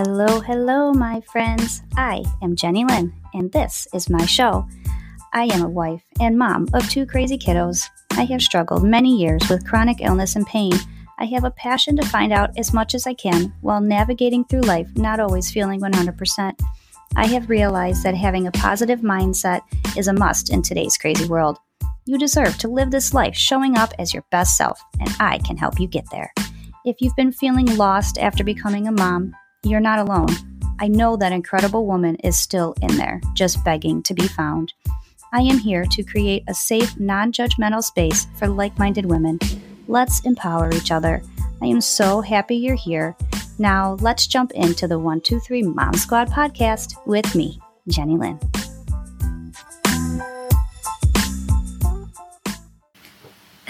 Hello, hello, my friends. I am Jennie Lynn, and this is my show. I am a wife and mom of two crazy kiddos. I have struggled many years with chronic illness and pain. I have a passion to find out as much as I can while navigating through life, not always feeling 100%. I have realized that having a positive mindset is a must in today's crazy world. You deserve to live this life showing up as your best self, and I can help you get there. If you've been feeling lost after becoming a mom, you're not alone. I know that incredible woman is still in there, just begging to be found. I am here to create a safe, non judgmental space for like minded women. Let's empower each other. I am so happy you're here. Now, let's jump into the 123 Mom Squad podcast with me, Jennie Lynn.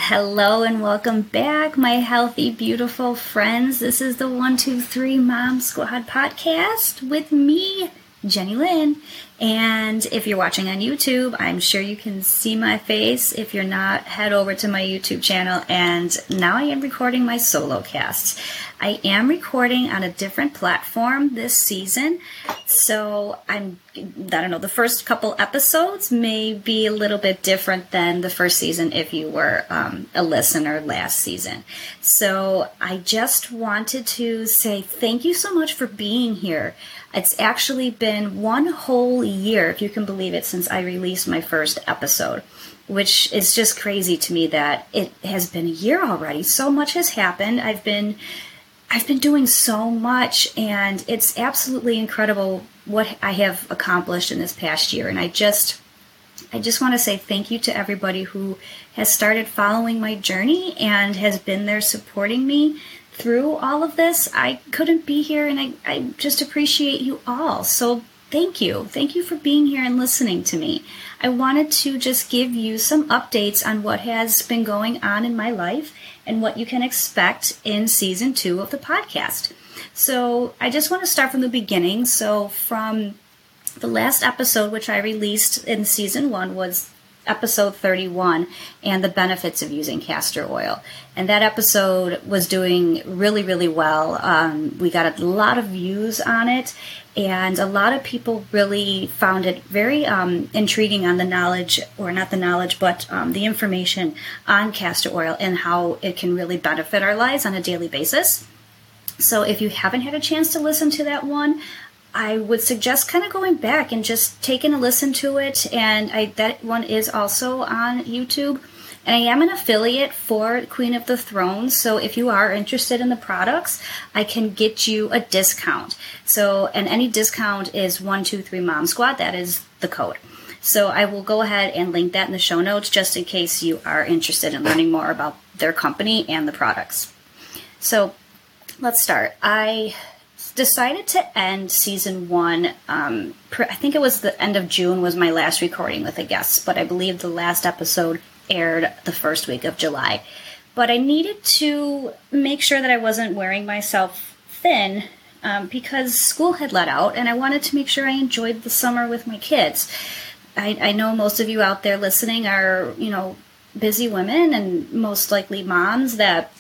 Hello and welcome back, my healthy, beautiful friends. This is the 123 Mom Squad podcast with me, Jennie Lynn. And if you're watching on YouTube, I'm sure you can see my face. If you're not, head over to my YouTube channel. And now I am recording my solo cast. I am recording on a different platform this season. So I'm, I don't know, the first couple episodes may be a little bit different than the first season if you were um, a listener last season. So I just wanted to say thank you so much for being here. It's actually been one whole year, if you can believe it, since I released my first episode which is just crazy to me that it has been a year already. So much has happened. I've been I've been doing so much, and it's absolutely incredible what I have accomplished in this past year. And I just, I just want to say thank you to everybody who has started following my journey and has been there supporting me through all of this. I couldn't be here, and I, I just appreciate you all. So thank you. Thank you for being here and listening to me. I wanted to just give you some updates on what has been going on in my life and what you can expect in season two of the podcast. So I just want to start from the beginning. So from the last episode, which I released in season one, was episode 31 and the benefits of using castor oil. And that episode was doing really, really well. Um, we got a lot of views on it, and a lot of people really found it very um, intriguing on the knowledge, or not the knowledge, but um, the information on castor oil and how it can really benefit our lives on a daily basis. So, if you haven't had a chance to listen to that one, I would suggest kind of going back and just taking a listen to it. And I, that one is also on YouTube. And I am an affiliate for Queen of the Throne, so if you are interested in the products, I can get you a discount. So, and any discount is 123 Mom Squad, that is the code. So I will go ahead and link that in the show notes just in case you are interested in learning more about their company and the products. So let's start. I decided to end season one. Um, I think it was the end of June was my last recording with a guest, but I believe the last episode aired the first week of July. But I needed to make sure that I wasn't wearing myself thin um, because school had let out, and I wanted to make sure I enjoyed the summer with my kids. I, I know most of you out there listening are, you know, busy women and most likely moms that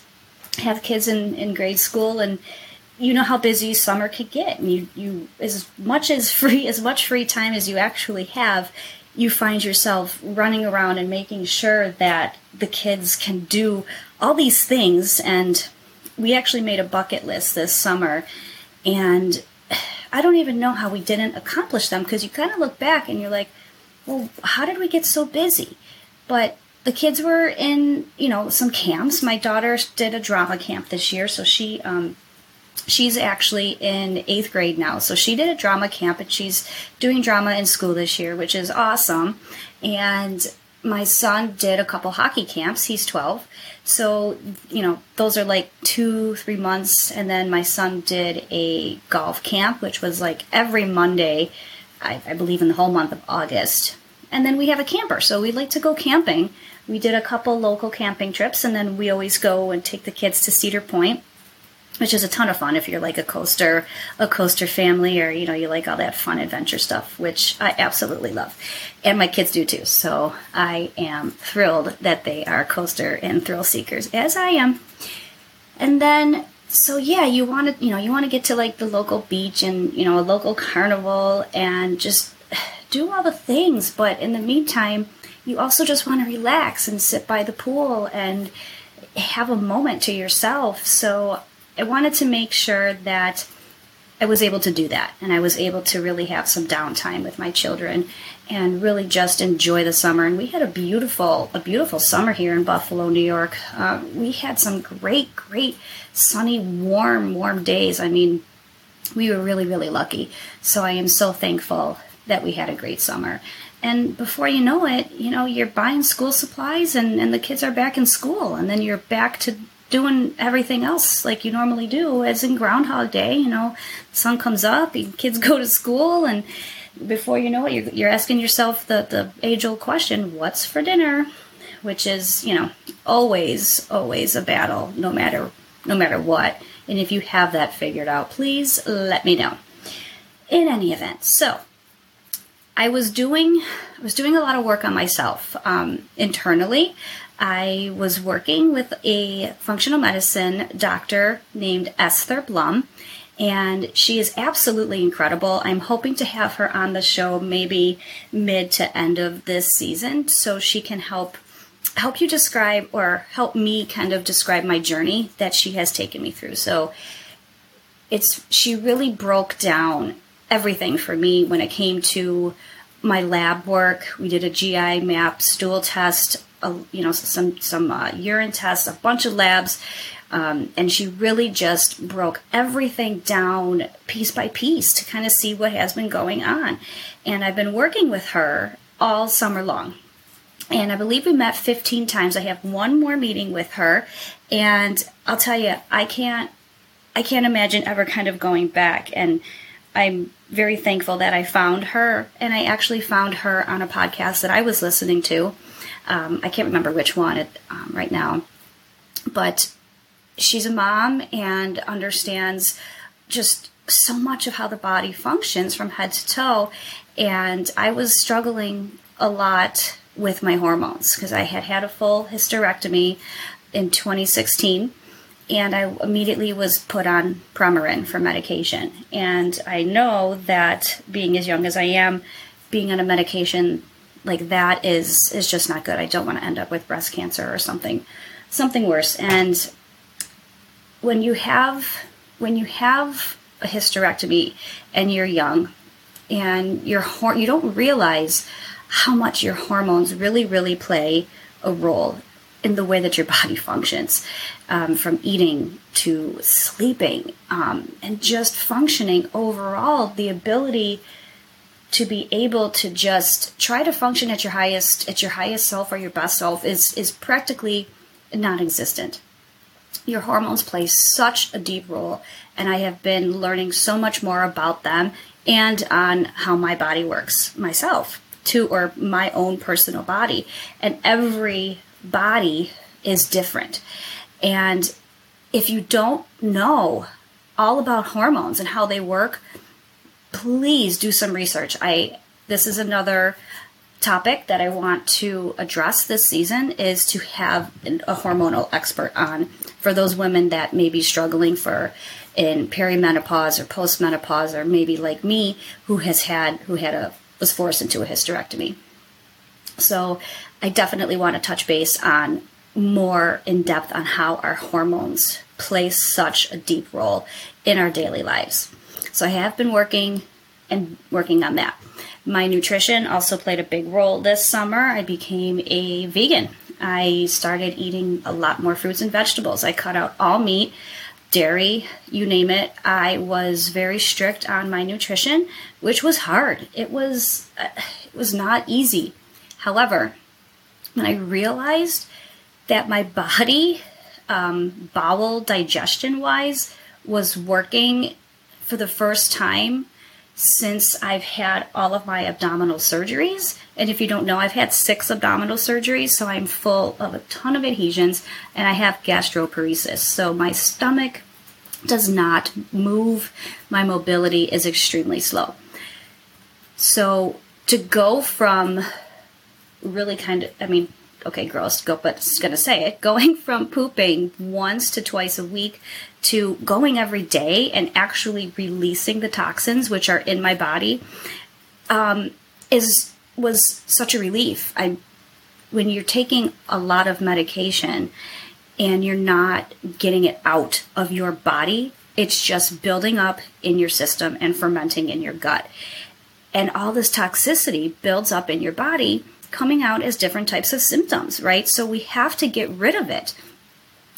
have kids in, in grade school and you know how busy summer could get and you, you as much as free as much free time as you actually have you find yourself running around and making sure that the kids can do all these things. And we actually made a bucket list this summer, and I don't even know how we didn't accomplish them because you kind of look back and you're like, well, how did we get so busy? But the kids were in, you know, some camps. My daughter did a drama camp this year, so she um, she's actually in eighth grade now. So she did a drama camp and she's doing drama in school this year, which is awesome. And my son did a couple hockey camps. He's 12. So, you know, those are like two, three months. And then my son did a golf camp, which was like every Monday, I, I believe in the whole month of August. And then we have a camper. So we like to go camping. We did a couple local camping trips, and then we always go and take the kids to Cedar Point which is a ton of fun if you're like a coaster a coaster family or you know you like all that fun adventure stuff which i absolutely love and my kids do too so i am thrilled that they are coaster and thrill seekers as i am and then so yeah, you want to, you know, you want to get to like the local beach and, you know, a local carnival and just do all the things. But in the meantime, you also just want to relax and sit by the pool and have a moment to yourself. So I wanted to make sure that I was able to do that and I was able to really have some downtime with my children and really just enjoy the summer. And we had a beautiful, a beautiful summer here in Buffalo, New York. Uh, we had some great, great sunny, warm, warm days. I mean, we were really, really lucky. So I am so thankful that we had a great summer. And before you know it, you know, you're buying school supplies and, and the kids are back in school. And then you're back to doing everything else like you normally do as in groundhog day you know sun comes up the kids go to school and before you know it you're, you're asking yourself the, the age old question what's for dinner? Which is you know always always a battle no matter no matter what. And if you have that figured out please let me know. In any event so i was doing i was doing a lot of work on myself um, internally I was working with a functional medicine doctor named Esther Blum, and she is absolutely incredible. I'm hoping to have her on the show maybe mid to end of this season so she can help help you describe or help me kind of describe my journey that she has taken me through. So it's she really broke down everything for me when it came to my lab work. We did a GI map stool test a, you know some some uh, urine tests, a bunch of labs, um, and she really just broke everything down piece by piece to kind of see what has been going on. And I've been working with her all summer long. And I believe we met 15 times. I have one more meeting with her, and I'll tell you, I can't, I can't imagine ever kind of going back. And I'm very thankful that I found her, and I actually found her on a podcast that I was listening to um, I can't remember which one um, right now, but she's a mom and understands just so much of how the body functions from head to toe. And I was struggling a lot with my hormones because I had had a full hysterectomy in 2016 and I immediately was put on Premarin for medication. And I know that being as young as I am, being on a medication like that is is just not good. I don't want to end up with breast cancer or something something worse. And when you have when you have a hysterectomy and you're young and your you don't realize how much your hormones really really play a role in the way that your body functions um, from eating to sleeping um, and just functioning overall the ability to be able to just try to function at your highest at your highest self or your best self is is practically non-existent. Your hormones play such a deep role and i have been learning so much more about them and on how my body works myself to or my own personal body. And every body is different and if you don't know all about hormones and how they work please do some research. I this is another topic that I want to address this season is to have a hormonal expert on for those women that may be struggling for in perimenopause or postmenopause or maybe like me who has had who had a was forced into a hysterectomy. So I definitely want to touch base on more in depth on how our hormones play such a deep role in our daily lives. So I have been working and working on that. My nutrition also played a big role this summer. I became a vegan. I started eating a lot more fruits and vegetables. I cut out all meat, dairy, you name it. I was very strict on my nutrition, which was hard. It was uh, it was not easy. However, when I realized that my body, um, bowel digestion wise, was working for the first time since I've had all of my abdominal surgeries. And if you don't know, I've had six abdominal surgeries, so I'm full of a ton of adhesions and I have gastroparesis. So my stomach does not move, my mobility is extremely slow. So to go from really kind of, I mean, okay, gross, go, but going to say it, going from pooping once to twice a week to going every day and actually releasing the toxins which are in my body um, is was such a relief. I when you're taking a lot of medication and you're not getting it out of your body, it's just building up in your system and fermenting in your gut. And all this toxicity builds up in your body, coming out as different types of symptoms, right? So we have to get rid of it.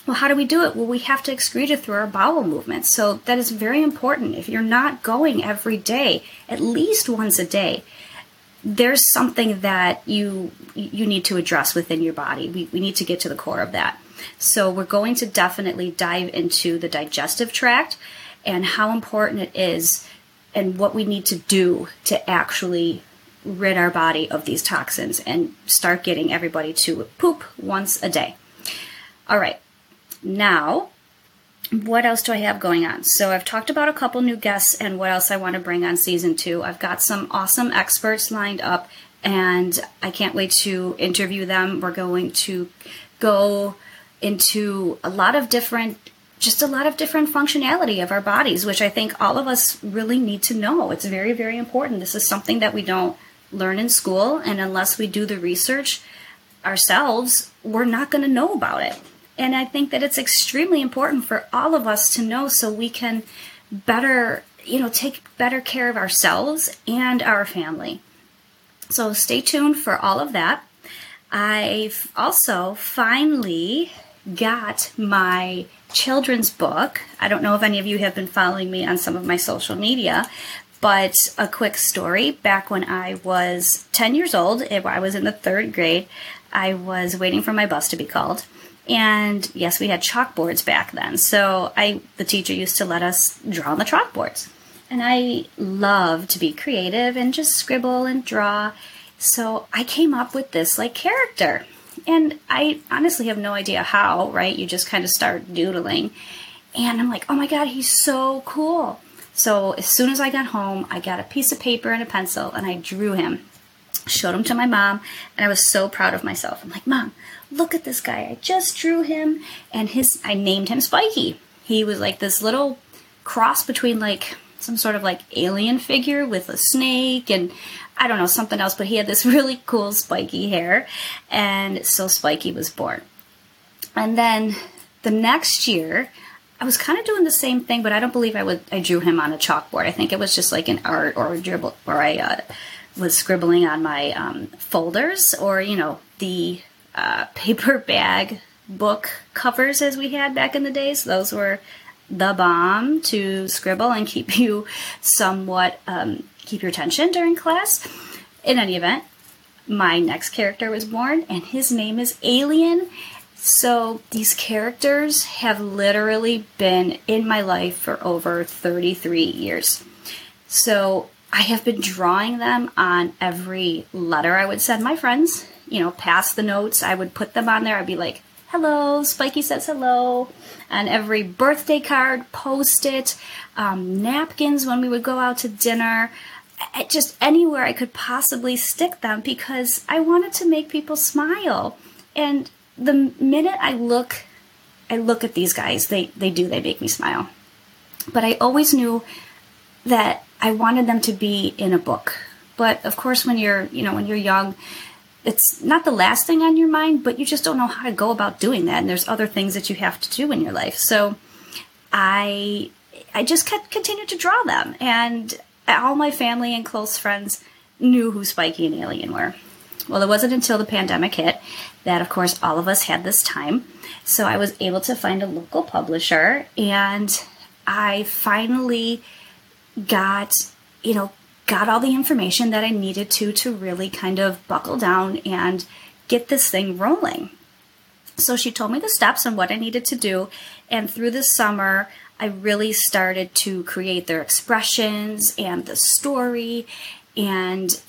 Well, how do we do it? Well, we have to excrete it through our bowel movements. So that is very important. If you're not going every day, at least once a day, there's something that you you need to address within your body. We, we need to get to the core of that. So we're going to definitely dive into the digestive tract and how important it is and what we need to do to actually rid our body of these toxins and start getting everybody to poop once a day. All right. Now, what else do I have going on? So I've talked about a couple new guests and what else I want to bring on season two. I've got some awesome experts lined up and I can't wait to interview them. We're going to go into a lot of different just a lot of different functionality of our bodies, which I think all of us really need to know. It's very, very important. This is something that we don't learn in school, and unless we do the research ourselves, we're not going to know about it. And I think that it's extremely important for all of us to know so we can better, you know, take better care of ourselves and our family. So stay tuned for all of that. I've also finally got my children's book. I don't know if any of you have been following me on some of my social media, but a quick story. Back when I was 10 years old, I was in the third grade, I was waiting for my bus to be called and yes, we had chalkboards back then. So I, the teacher used to let us draw on the chalkboards. And I love to be creative and just scribble and draw. So I came up with this like character. And I honestly have no idea how, right? You just kind of start doodling. And I'm like, oh my God, he's so cool. So as soon as I got home, I got a piece of paper and a pencil and I drew him, showed him to my mom, and I was so proud of myself. I'm like, Mom, look at this guy. I just drew him and his I named him Spiky. He was like this little cross between like some sort of like alien figure with a snake and I don't know, something else, but he had this really cool spiky hair. And so Spiky was born. And then the next year, I was kind of doing the same thing, but I don't believe I would. I drew him on a chalkboard. I think it was just like an art or a dribble, or I uh, was scribbling on my um, folders, or you know the uh, paper bag book covers as we had back in the days. Those were the bomb to scribble and keep you somewhat um, keep your attention during class. In any event, my next character was born, and his name is Alien. So these characters have literally been in my life for over 33 years. So I have been drawing them on every letter I would send my friends you know, pass the notes. I would put them on there. I'd be like, hello, Spiky says hello. And every birthday card, post it, um, napkins when we would go out to dinner, just anywhere I could possibly stick them because I wanted to make people smile. And the minute I look, I look at these guys, they, they do, they make me smile. But I always knew that I wanted them to be in a book. But of course, when you're, you know, when you're young, it's not the last thing on your mind, but you just don't know how to go about doing that. And there's other things that you have to do in your life. So I, I just kept continued to draw them, and all my family and close friends knew who Spiky and Alien were. Well, it wasn't until the pandemic hit that, of course, all of us had this time. So I was able to find a local publisher, and I finally got, you know, got all the information that I needed to to really kind of buckle down and get this thing rolling. So she told me the steps and what I needed to do. And through the summer, I really started to create their expressions and the story. And,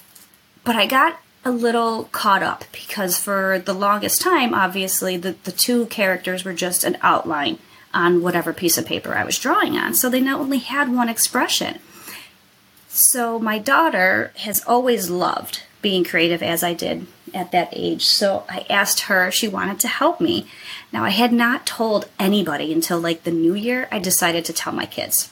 but I got a little caught up because for the longest time, obviously, the, the two characters were just an outline on whatever piece of paper I was drawing on. So they not only had one expression. So my daughter has always loved being creative as I did at that age. So I asked her if she wanted to help me. Now, I had not told anybody until like the new year. I decided to tell my kids.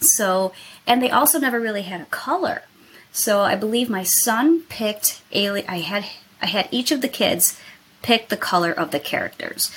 So, and they also never really had a color. So I believe my son picked alien. I had I had each of the kids pick the color of the characters.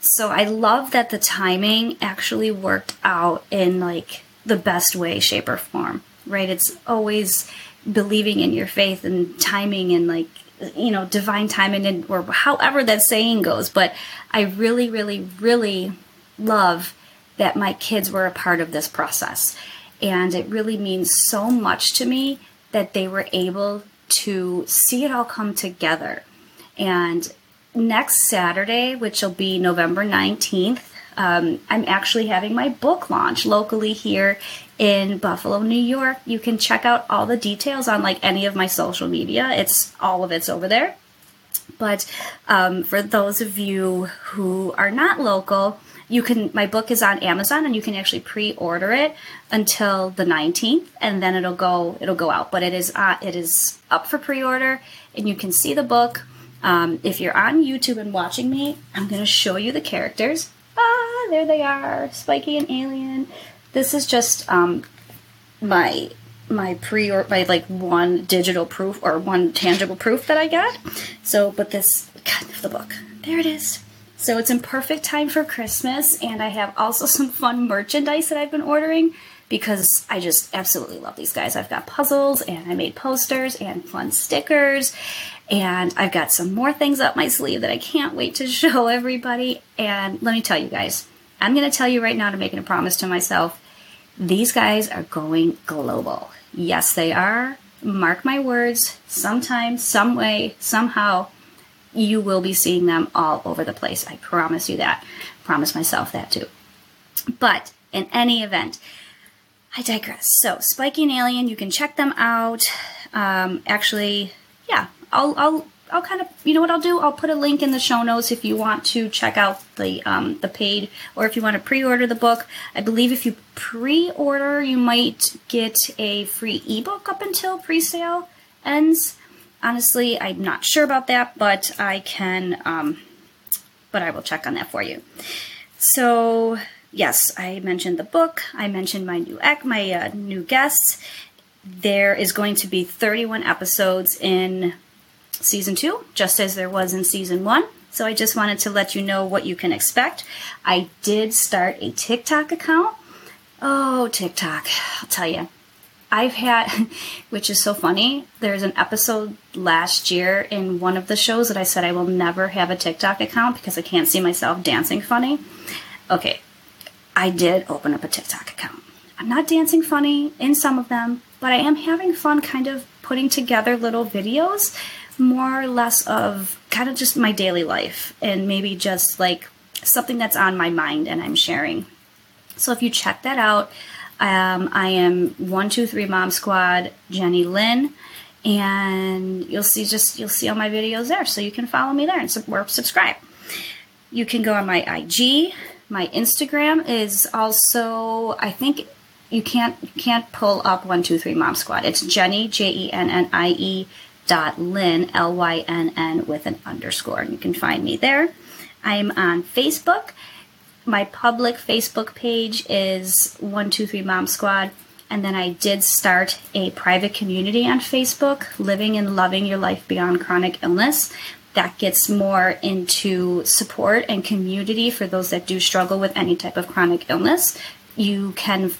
So I love that the timing actually worked out in like the best way, shape, or form. Right? It's always believing in your faith and timing and like you know divine timing and or however that saying goes. But I really, really, really love that my kids were a part of this process. And it really means so much to me that they were able to see it all come together. And next Saturday, which will be November 19th, um, I'm actually having my book launch locally here in Buffalo, New York. You can check out all the details on like any of my social media. It's all of it's over there. But um, for those of you who are not local, you can my book is on Amazon and you can actually pre-order it until the 19th and then it'll go it'll go out. But it is uh, it is up for pre-order and you can see the book. Um, if you're on YouTube and watching me, I'm to show you the characters. Ah, there they are, Spiky and Alien. This is just um, my my pre or my like one digital proof or one tangible proof that I got. So, but this God, the book. There it is. So it's in perfect time for Christmas, and I have also some fun merchandise that I've been ordering because I just absolutely love these guys. I've got puzzles, and I made posters and fun stickers, and I've got some more things up my sleeve that I can't wait to show everybody. And let me tell you guys, I'm going to tell you right now to making a promise to myself. These guys are going global. Yes, they are. Mark my words, sometime, some way, somehow, you will be seeing them all over the place. I promise you that. promise myself that too. But in any event, I digress. So, Spiky and Alien, you can check them out. Um, actually, yeah, I'll, I'll, I'll kind of, you know what I'll do? I'll put a link in the show notes if you want to check out the, um, the paid, or if you want to pre-order the book. I believe if you pre-order, you might get a free ebook up until pre-sale ends. Honestly, I'm not sure about that, but I can, um, but I will check on that for you. So, yes, I mentioned the book. I mentioned my new ec, my uh, new guests. There is going to be 31 episodes in season two, just as there was in season one. So I just wanted to let you know what you can expect. I did start a TikTok account. Oh, TikTok. I'll tell you. I've had, which is so funny, there's an episode last year in one of the shows that I said I will never have a TikTok account because I can't see myself dancing funny. Okay, I did open up a TikTok account. I'm not dancing funny in some of them, but I am having fun kind of putting together little videos, more or less of kind of just my daily life and maybe just like something that's on my mind and I'm sharing. So if you check that out, um, I am one two three Mom Squad Jennie Lynn, and you'll see just you'll see all my videos there, so you can follow me there and subscribe. You can go on my IG. My Instagram is also I think you can't you can't pull up one two three Mom Squad. It's Jennie J E N N I E dot Lynn L Y N N with an underscore, and you can find me there. I'm on Facebook my public Facebook page is 123 Mom Squad. And then I did start a private community on Facebook, Living and Loving Your Life Beyond Chronic Illness. That gets more into support and community for those that do struggle with any type of chronic illness. You can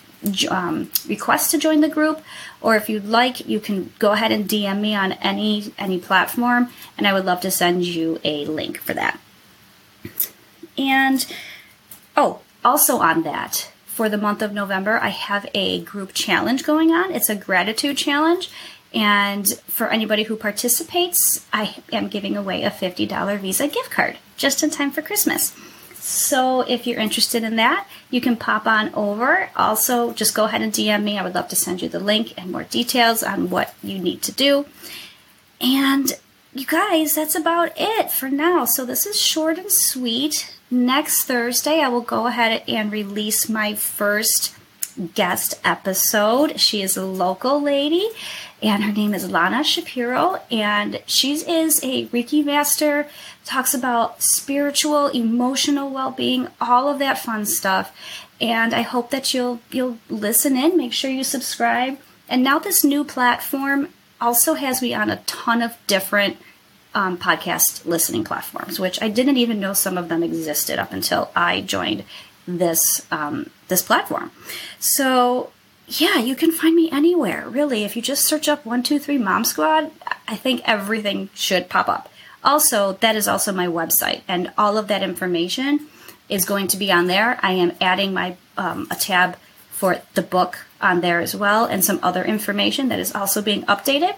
um, request to join the group, or if you'd like, you can go ahead and DM me on any any platform, and I would love to send you a link for that. And Oh, also on that, for the month of November, I have a group challenge going on. It's a gratitude challenge. And for anybody who participates, I am giving away a $50 Visa gift card just in time for Christmas. So if you're interested in that, you can pop on over. Also, just go ahead and DM me. I would love to send you the link and more details on what you need to do. And you guys, that's about it for now. So this is short and sweet next Thursday, I will go ahead and release my first guest episode. She is a local lady and her name is Lana Shapiro, and she is a Reiki master, talks about spiritual, emotional well-being, all of that fun stuff. And I hope that you'll you'll listen in, make sure you subscribe. And now this new platform also has me on a ton of different um, podcast listening platforms, which I didn't even know some of them existed up until I joined this um, this platform. So yeah, you can find me anywhere, really. If you just search up 123 Mom Squad, I think everything should pop up. Also, that is also my website, and all of that information is going to be on there. I am adding my um, a tab for the book on there as well, and some other information that is also being updated.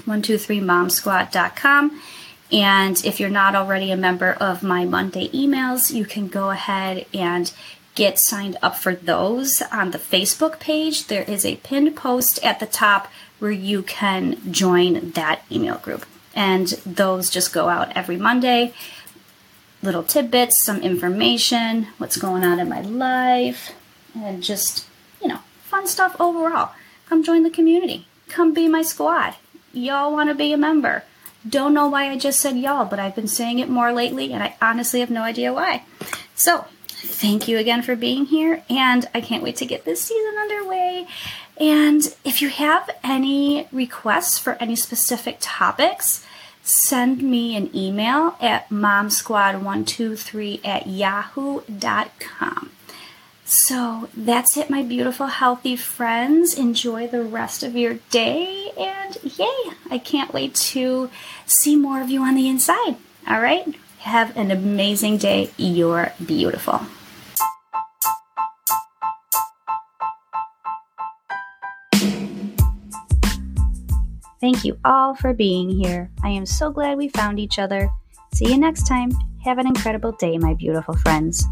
123momsquad.com. And if you're not already a member of my Monday emails, you can go ahead and get signed up for those on the Facebook page. There is a pinned post at the top where you can join that email group. And those just go out every Monday. Little tidbits, some information, what's going on in my life, and just, you know, fun stuff overall. Come join the community. Come be my squad. Y'all want to be a member. Don't know why I just said y'all, but I've been saying it more lately, and I honestly have no idea why. So, thank you again for being here, and I can't wait to get this season underway. And if you have any requests for any specific topics, send me an email at momsquad123 at yahoo.com. So that's it, my beautiful, healthy friends. Enjoy the rest of your day, and yay! I can't wait to see more of you on the inside. All right? Have an amazing day. You're beautiful. Thank you all for being here. I am so glad we found each other. See you next time. Have an incredible day, my beautiful friends.